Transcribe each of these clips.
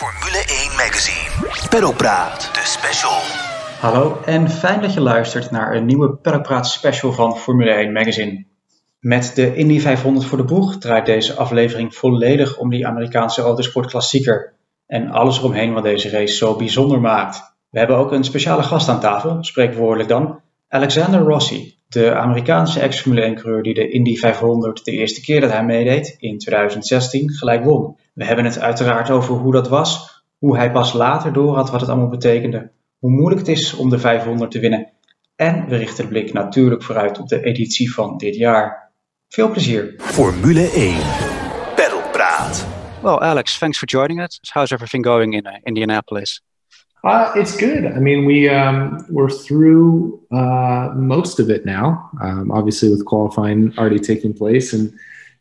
Formule 1 Magazine. Peddelpraat, de special. Hallo en fijn dat je luistert naar een nieuwe Peddelpraat special van Formule 1 Magazine. Met de Indy 500 voor de boeg draait deze aflevering volledig om die Amerikaanse autosportklassieker en alles eromheen wat deze race zo bijzonder maakt. We hebben ook een speciale gast aan tafel, spreekwoordelijk dan, Alexander Rossi, de Amerikaanse ex-Formule 1-coureur die de Indy 500 de eerste keer dat hij meedeed, in 2016, gelijk won. We hebben het uiteraard over hoe dat was, hoe hij pas later door had wat het allemaal betekende, hoe moeilijk het is om de 500 te winnen en we richten de blik natuurlijk vooruit op de editie van dit jaar. Veel plezier. Formule 1. Peddelpraat. Well, Alex, thanks for joining us. How's everything going in uh, Indianapolis? Uh, it's good. I mean, we um, we're through uh, most of it now. Um, obviously, with qualifying already taking place, and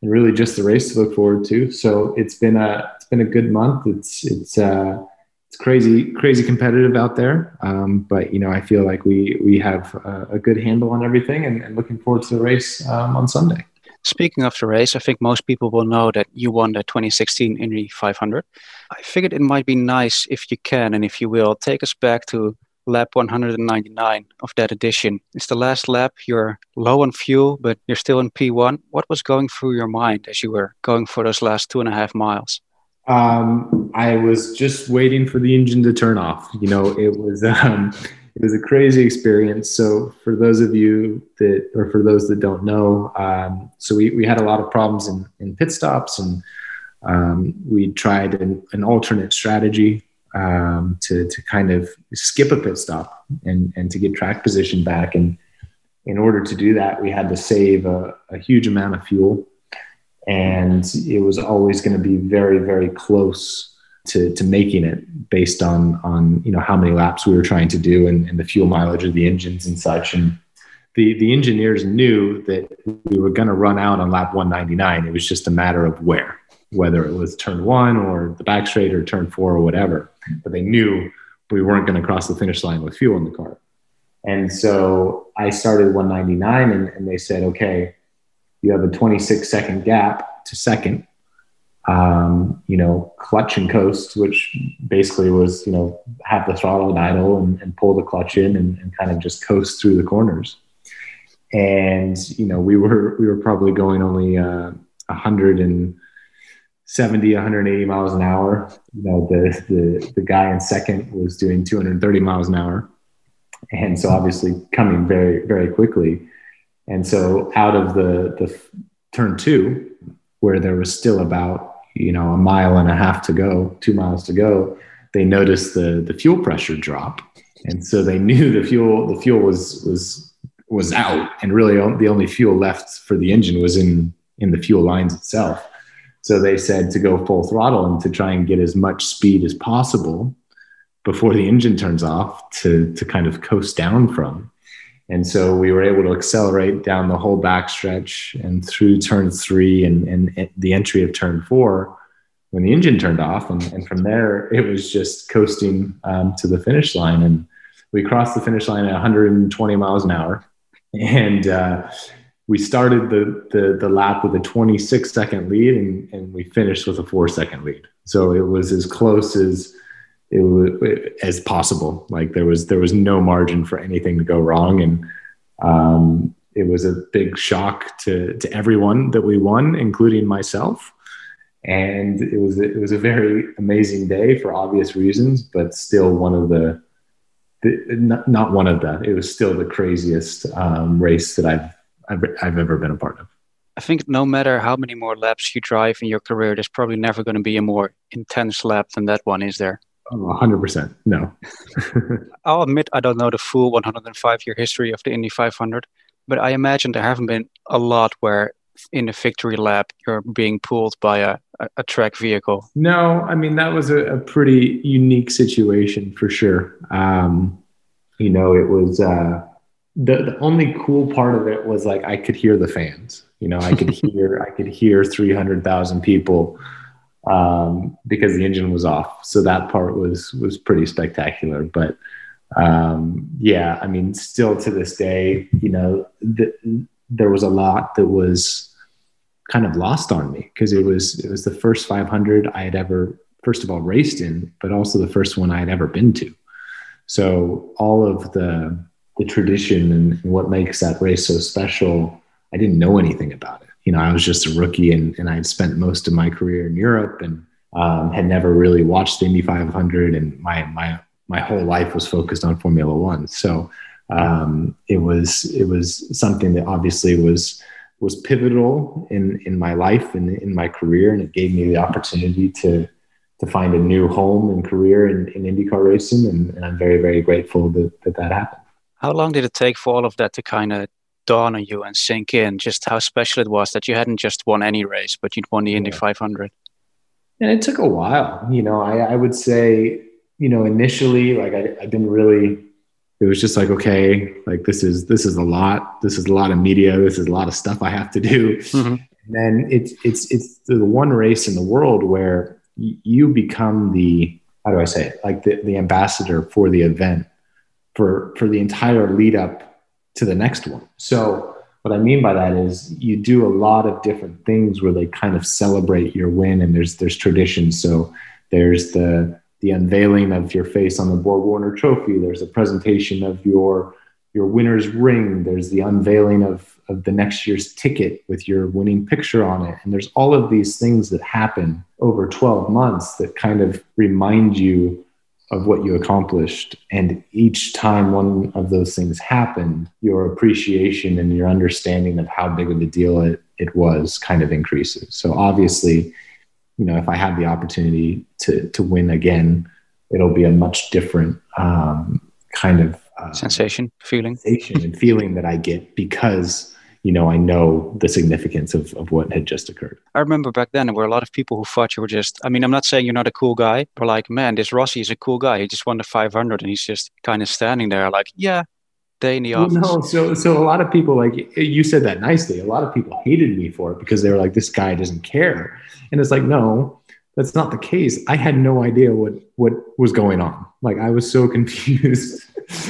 and really just the race to look forward to. So it's been a it's been a good month. It's it's uh, it's crazy crazy competitive out there. Um, but you know, I feel like we we have a, a good handle on everything, and, and, looking forward to the race um, on Sunday. Speaking of the race, I think most people will know that you won the 2016 Indy 500. I figured it might be nice if you can and if you will take us back to lap 199 of that edition. It's the last lap. You're low on fuel, but you're still in P1. What was going through your mind as you were going for those last two and a half miles? Um, I was just waiting for the engine to turn off. You know, it was um, it was a crazy experience. So for those of you that, or for those that don't know, um, so we, we had a lot of problems in, in pit stops and um, we tried an, an, alternate strategy um, to, to kind of skip a pit stop and, and to get track position back. And in order to do that, we had to save a, a huge amount of fuel. And it was always going to be very, very close to, to making it based on on you know how many laps we were trying to do and, and the fuel mileage of the engines and such and the the engineers knew that we were going to run out on lap 199 it was just a matter of where whether it was turn one or the back straight or turn four or whatever but they knew we weren't going to cross the finish line with fuel in the car and so i started 199 and, and they said okay you have a 26 second gap to second um, you know, clutch and coast, which basically was, you know, have the throttle at idle and, and pull the clutch in and, and, kind of just coast through the corners. And, you know, we were, we were probably going only a uh, 170, 180 miles an hour. You know, the, the, the guy in second was doing 230 miles an hour. And so obviously coming very, very quickly. And so out of the, the turn two, where there was still about you know a mile and a half to go, two miles to go, they noticed the the fuel pressure drop, and so they knew the fuel the fuel was was was out, and really the only fuel left for the engine was in in the fuel lines itself. So they said to go full throttle and to try and get as much speed as possible before the engine turns off to to kind of coast down from. And so we were able to accelerate down the whole backstretch and through turn three and, and the entry of turn four when the engine turned off. And, and from there, it was just coasting um, to the finish line. And we crossed the finish line at 120 miles an hour. And uh, we started the, the, the, lap with a 26 second lead and, and we finished with a four second lead. So it was as close as it was as possible. Like there was there was no margin for anything to go wrong, and um, it was a big shock to to everyone that we won, including myself. And it was it was a very amazing day for obvious reasons, but still one of the, the not, not one of the. It was still the craziest um, race that I've, I've I've ever been a part of. I think no matter how many more laps you drive in your career, there's probably never going to be a more intense lap than that one, is there? Oh, 100% no. I'll admit I don't know the full 105 year history of the Indy 500, but I imagine there haven't been a lot where in a victory lap you're being pulled by a, a, a track vehicle. No, I mean, that was a, a pretty unique situation for sure. Um, you know, it was uh, the, the only cool part of it was like I could hear the fans. You know, I could hear I could hear 300,000 people um, because the engine was off. So that part was was pretty spectacular. But um, yeah, I mean, still to this day, you know, the, there was a lot that was kind of lost on me because it was it was the first 500 I had ever first of all raced in, but also the first one I had ever been to. So all of the the tradition and, what makes that race so special, I didn't know anything about it. You know, I was just a rookie and, and I had spent most of my career in Europe and um, had never really watched the Indy 500 and my, my, my whole life was focused on Formula One. So um, it was, it was something that obviously was, was pivotal in, in my life and in my career. And it gave me the opportunity to, to find a new home and career in, in IndyCar racing. And, and I'm very, very grateful that, that that happened. How long did it take for all of that to kind of dawn on you and sink in just how special it was that you hadn't just won any race, but you'd won the Indy 500? And it took a while. You know, I, I would say, you know, initially, like I, I didn't really, it was just like, okay, like this is, this is a lot. This is a lot of media. This is a lot of stuff I have to do. Mm-hmm. And then it's, it's, it's the one race in the world where you become the, how do I say it? Like the, the ambassador for the event for for the entire lead up to the next one. So what I mean by that is you do a lot of different things where they kind of celebrate your win and there's there's traditions. So there's the the unveiling of your face on the Borg Warner trophy, there's a presentation of your your winner's ring, there's the unveiling of of the next year's ticket with your winning picture on it. And there's all of these things that happen over 12 months that kind of remind you of what you accomplished. And each time one of those things happened, your appreciation and your understanding of how big of a deal it, it was kind of increases. So obviously, you know, if I had the opportunity to, to win again, it'll be a much different um, kind of uh, sensation, feeling, sensation and feeling that I get because you know, I know the significance of, of what had just occurred. I remember back then there were a lot of people who thought you were just, I mean, I'm not saying you're not a cool guy, but like, man, this Rossi is a cool guy. He just won the 500 and he's just kind of standing there like, yeah, day in the office. no, so, so a lot of people, like you said that nicely, a lot of people hated me for it because they were like, this guy doesn't care. And it's like, no, that's not the case. I had no idea what, what was going on. Like I was so confused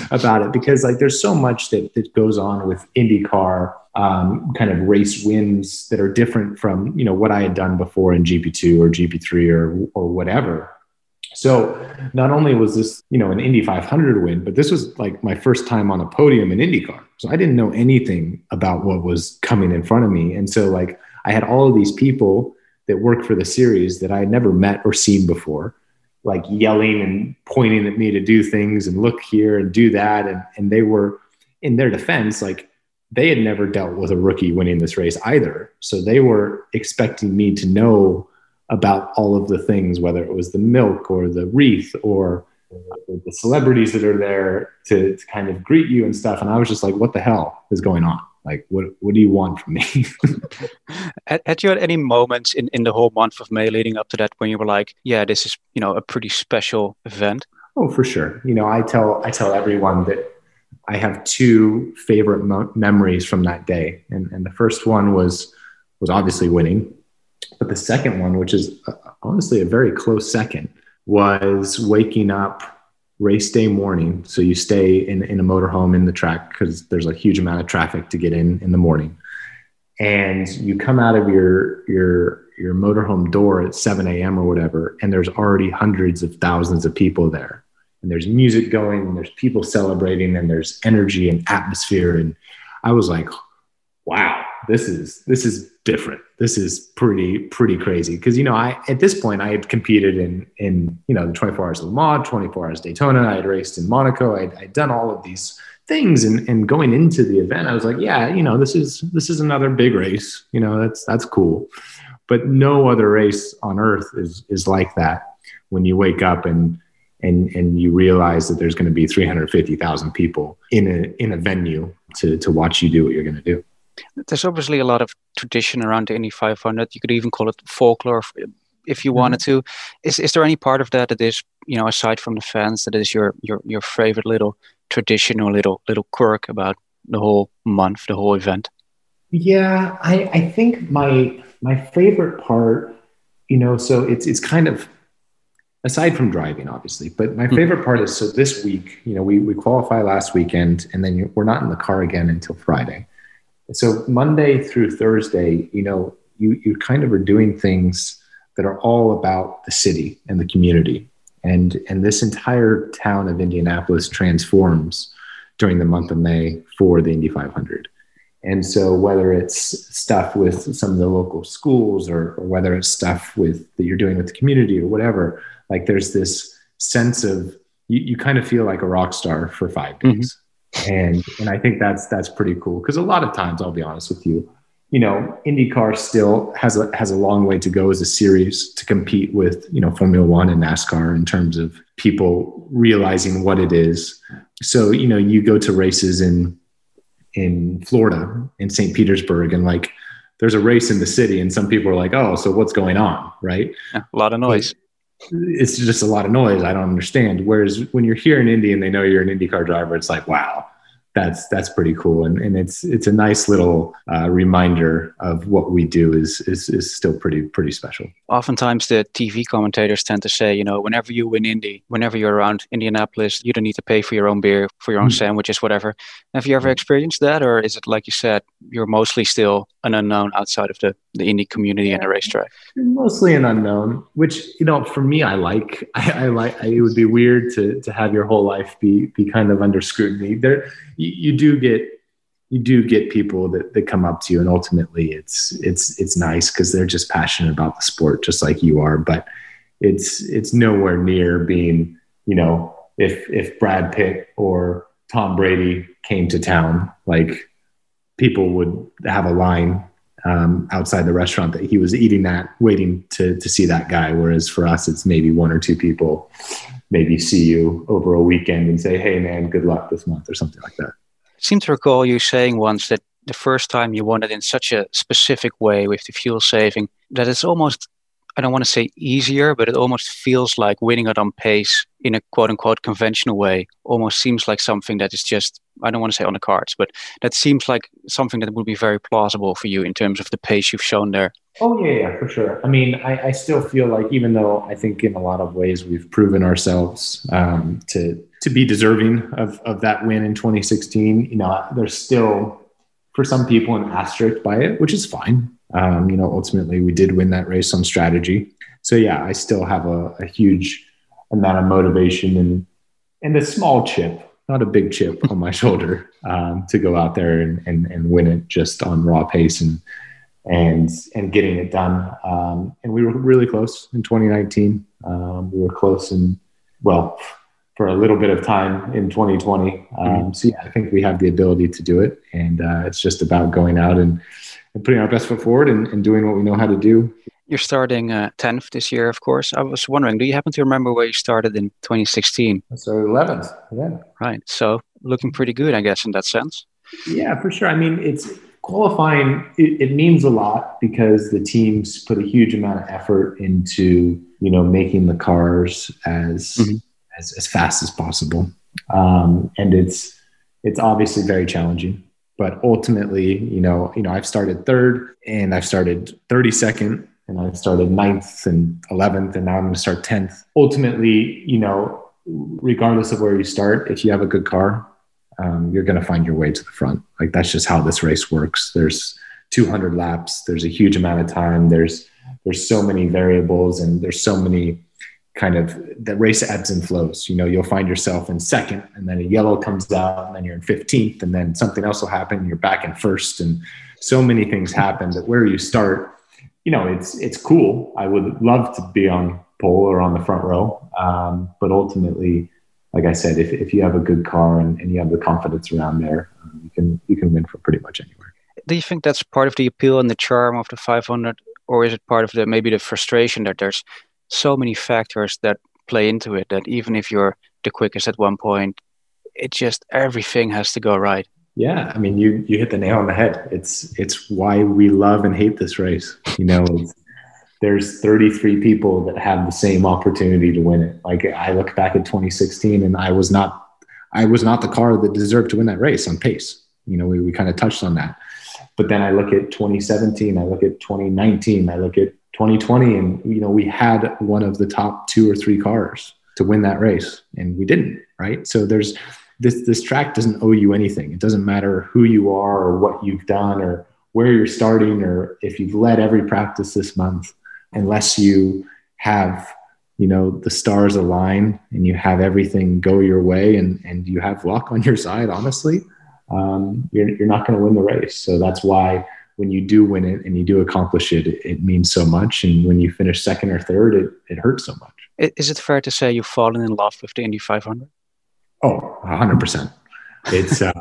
about it because like there's so much that, that goes on with IndyCar um, kind of race wins that are different from you know what I had done before in GP2 or GP3 or or whatever. So not only was this you know an Indy 500 win, but this was like my first time on a podium in IndyCar. So I didn't know anything about what was coming in front of me, and so like I had all of these people that work for the series that I had never met or seen before like yelling and pointing at me to do things and look here and do that and and they were in their defense like they had never dealt with a rookie winning this race either. So they were expecting me to know about all of the things, whether it was the milk or the wreath or the celebrities that are there to, to kind of greet you and stuff. And I was just like, what the hell is going on? Like, what, what do you want from me? had, had you had any moments in, in the whole month of May leading up to that when you were like, yeah, this is, you know, a pretty special event? Oh, for sure. You know, I tell, I tell everyone that I have two favorite mo- memories from that day, and, and the first one was was obviously winning, but the second one, which is uh, honestly a very close second, was waking up race day morning. So you stay in, in a motorhome in the track because there's a huge amount of traffic to get in in the morning, and you come out of your your your motorhome door at 7 a.m. or whatever, and there's already hundreds of thousands of people there and there's music going and there's people celebrating and there's energy and atmosphere and i was like wow this is this is different. This is pretty pretty crazy. Because you know i at this point i had competed in in you know the 24 hours of le mans 24 hours daytona. I had raced in monaco. I'd, I'd done all of these things and, and going into the event i was like yeah you know this is this is another big race. You know that's that's cool. But no other race on earth is is like that. When you wake up and and and you realize that there's going to be 350,000 people in a in a venue to to watch you do what you're going to do. There's obviously a lot of tradition around the Indy 500. You could even call it folklore if you mm-hmm. wanted to. Is is there any part of that that is you know aside from the fans that is your your your favorite little tradition or little little quirk about the whole month, the whole event? Yeah, I I think my my favorite part, you know, so it's it's kind of aside from driving, obviously. But my hmm. favorite part is so this week, you know, we, we qualify last weekend and then we're not in the car again until Friday. So Monday through Thursday, you know, you, you kind of are doing things that are all about the city and the community. And, and this entire town of Indianapolis transforms during the month of May for the Indy 500. And so, whether it's stuff with some of the local schools or, or whether it's stuff with that you're doing with the community or whatever, like there's this sense of you, you kind of feel like a rock star for five mm-hmm. days. Mm-hmm. And and I think that's that's pretty cool because a lot of times, I'll be honest with you, you know, IndyCar still has a has a long way to go as a series to compete with you know Formula One and NASCAR in terms of people realizing what it is. So you know, you go to races in in Florida, in St. Petersburg, and like there's a race in the city, and some people are like, "Oh, so what's going on?" Right? Yeah, a lot of noise. It's just a lot of noise. I don't understand. Whereas when you're here in Indy and they know you're an IndyCar driver, it's like, wow, that's that's pretty cool and, and it's it's a nice little uh, reminder of what we do is, is is still pretty pretty special oftentimes the tv commentators tend to say you know whenever you win indy whenever you're around indianapolis you don't need to pay for your own beer for your own mm-hmm. sandwiches whatever have you ever mm. experienced that or is it like you said you're mostly still an unknown outside of the the indy community yeah. and the racetrack mostly an unknown which you know for me i like i, I like I, it would be weird to to have your whole life be be kind of under scrutiny there you, you do get you do get people that, that come up to you and ultimately it's it's it's nice because they're just passionate about the sport just like you are but it's it's nowhere near being you know if if brad pitt or tom brady came to town like people would have a line um, outside the restaurant that he was eating at waiting to to see that guy whereas for us it's maybe one or two people maybe see you over a weekend and say hey man good luck this month or something like that. I seem to recall you saying once that the first time you it in such a specific way with the fuel saving that it's almost I don't want to say easier, but it almost feels like winning it on pace in a quote unquote conventional way almost seems like something that is just I don't want to say on the cards, but that seems like something that would be very plausible for you in terms of the pace you've shown there. Oh yeah, yeah, for sure. I mean, I, I still feel like even though I think in a lot of ways we've proven ourselves um, to to be deserving of, of that win in 2016. You know, there's still, for some people, an asterisk by it, which is fine. Um, you know, ultimately, we did win that race on strategy. So, yeah, I still have a, a huge amount of motivation and, and a small chip, not a big chip on my shoulder um, to go out there and, and, and win it just on raw pace and, and, and getting it done. Um, and we were really close in 2019. Um, we were close and well, for a little bit of time in 2020. Um, mm-hmm. So yeah, I think we have the ability to do it, and uh, it's just about going out and, and putting our best foot forward and, and doing what we know how to do. You're starting uh, 10th this year, of course. I was wondering, do you happen to remember where you started in 2016? So 11th, yeah. Right. So looking pretty good, I guess, in that sense. Yeah, for sure. I mean, it's qualifying. It, it means a lot because the teams put a huge amount of effort into you know making the cars as mm-hmm as, as fast as possible. Um, and it's it's obviously very challenging. But ultimately, you know, you know, I've started third and I've started 32nd and I've started ninth and 11th and now I'm going to start 10th. Ultimately, you know, regardless of where you start, if you have a good car, um, you're going to find your way to the front. Like that's just how this race works. There's 200 laps. There's a huge amount of time. There's there's so many variables and there's so many kind of the race ebbs and flows. You know, you'll find yourself in second, and then a yellow comes out, and then you're in 15th, and then something else will happen, and you're back in first, and so many things happen that where you start, you know, it's it's cool. I would love to be on pole or on the front row, um, but ultimately, like I said, if, if you have a good car and, and you have the confidence around there, um, you can you can win from pretty much anywhere. Do you think that's part of the appeal and the charm of the 500, or is it part of the maybe the frustration that there's so many factors that play into it that even if you're the quickest at one point, it just everything has to go right. Yeah, I mean, you you hit the nail on the head. It's it's why we love and hate this race. You know, there's 33 people that have the same opportunity to win it. Like I look back at 2016, and I was not I was not the car that deserved to win that race on pace. You know, we we kind of touched on that. But then I look at 2017, I look at 2019, I look at 2020 and you know we had one of the top two or three cars to win that race and we didn't right? So there's this this track doesn't owe you anything. It doesn't matter who you are or what you've done or where you're starting or if you've led every practice this month unless you have you know the stars align and you have everything go your way and and you have luck on your side honestly um, you're, you're not going to win the race. So that's why when you do win it and you do accomplish it, it, it means so much. And when you finish second or third it, it hurts so much. Is it fair to say you've fallen in love with the indy 500 oh 100% it's uh,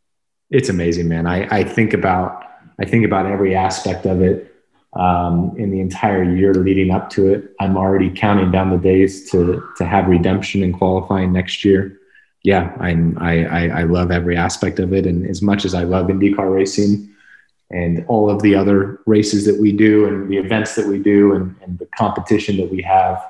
it's amazing man. I, I think about i think about every aspect of it um, in the entire year leading up to it. I'm already counting down the days to to have redemption and qualifying next year. Yeah, I'm, I, I I love every aspect of it, and as much as I love IndyCar racing and all of the other races that we do and the events that we do and, and the competition that we have,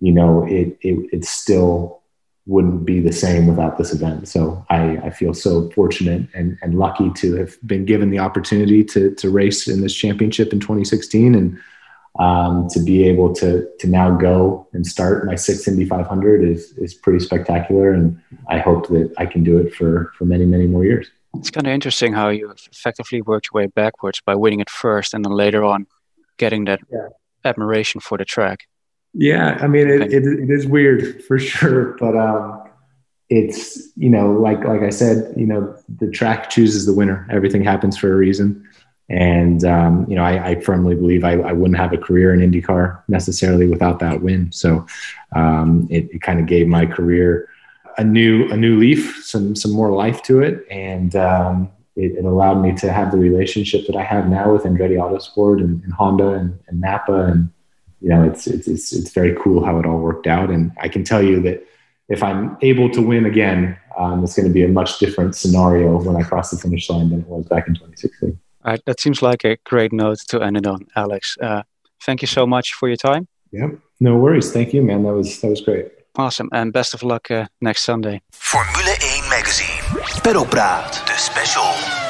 you know, it, it it's still wouldn't be the same without this event. So I, I feel so fortunate and, and lucky to have been given the opportunity to, to race in this championship in 2016 and um, to be able to, to now go and start my sixth Indy 500 is, is pretty spectacular. And I hope that I can do it for, for many, many more years. It's kind of interesting how you effectively worked your way backwards by winning it first and then later on getting that yeah. admiration for the track. Yeah, I mean, it, it, it is weird for sure, but um, it's you know, like like I said, you know, the track chooses the winner. Everything happens for a reason, and um, you know, I, I firmly believe I, I, wouldn't have a career in IndyCar necessarily without that win. So um, it, it kind of gave my career a new a new leaf, some some more life to it, and um, it, it, allowed me to have the relationship that I have now with Andretti Autosport and, and Honda and, and Napa and you know, it's, it's, it's, it's very cool how it all worked out. And I can tell you that if I'm able to win again, um, it's going to be a much different scenario when I cross the finish line than it was back in 2016. All right, that seems like a great note to end it on, Alex. Uh, thank you so much for your time. Yep, no worries. Thank you, man. That was that was great. Awesome, and best of luck uh, next Sunday. Formule 1 Magazine. Praat, de special.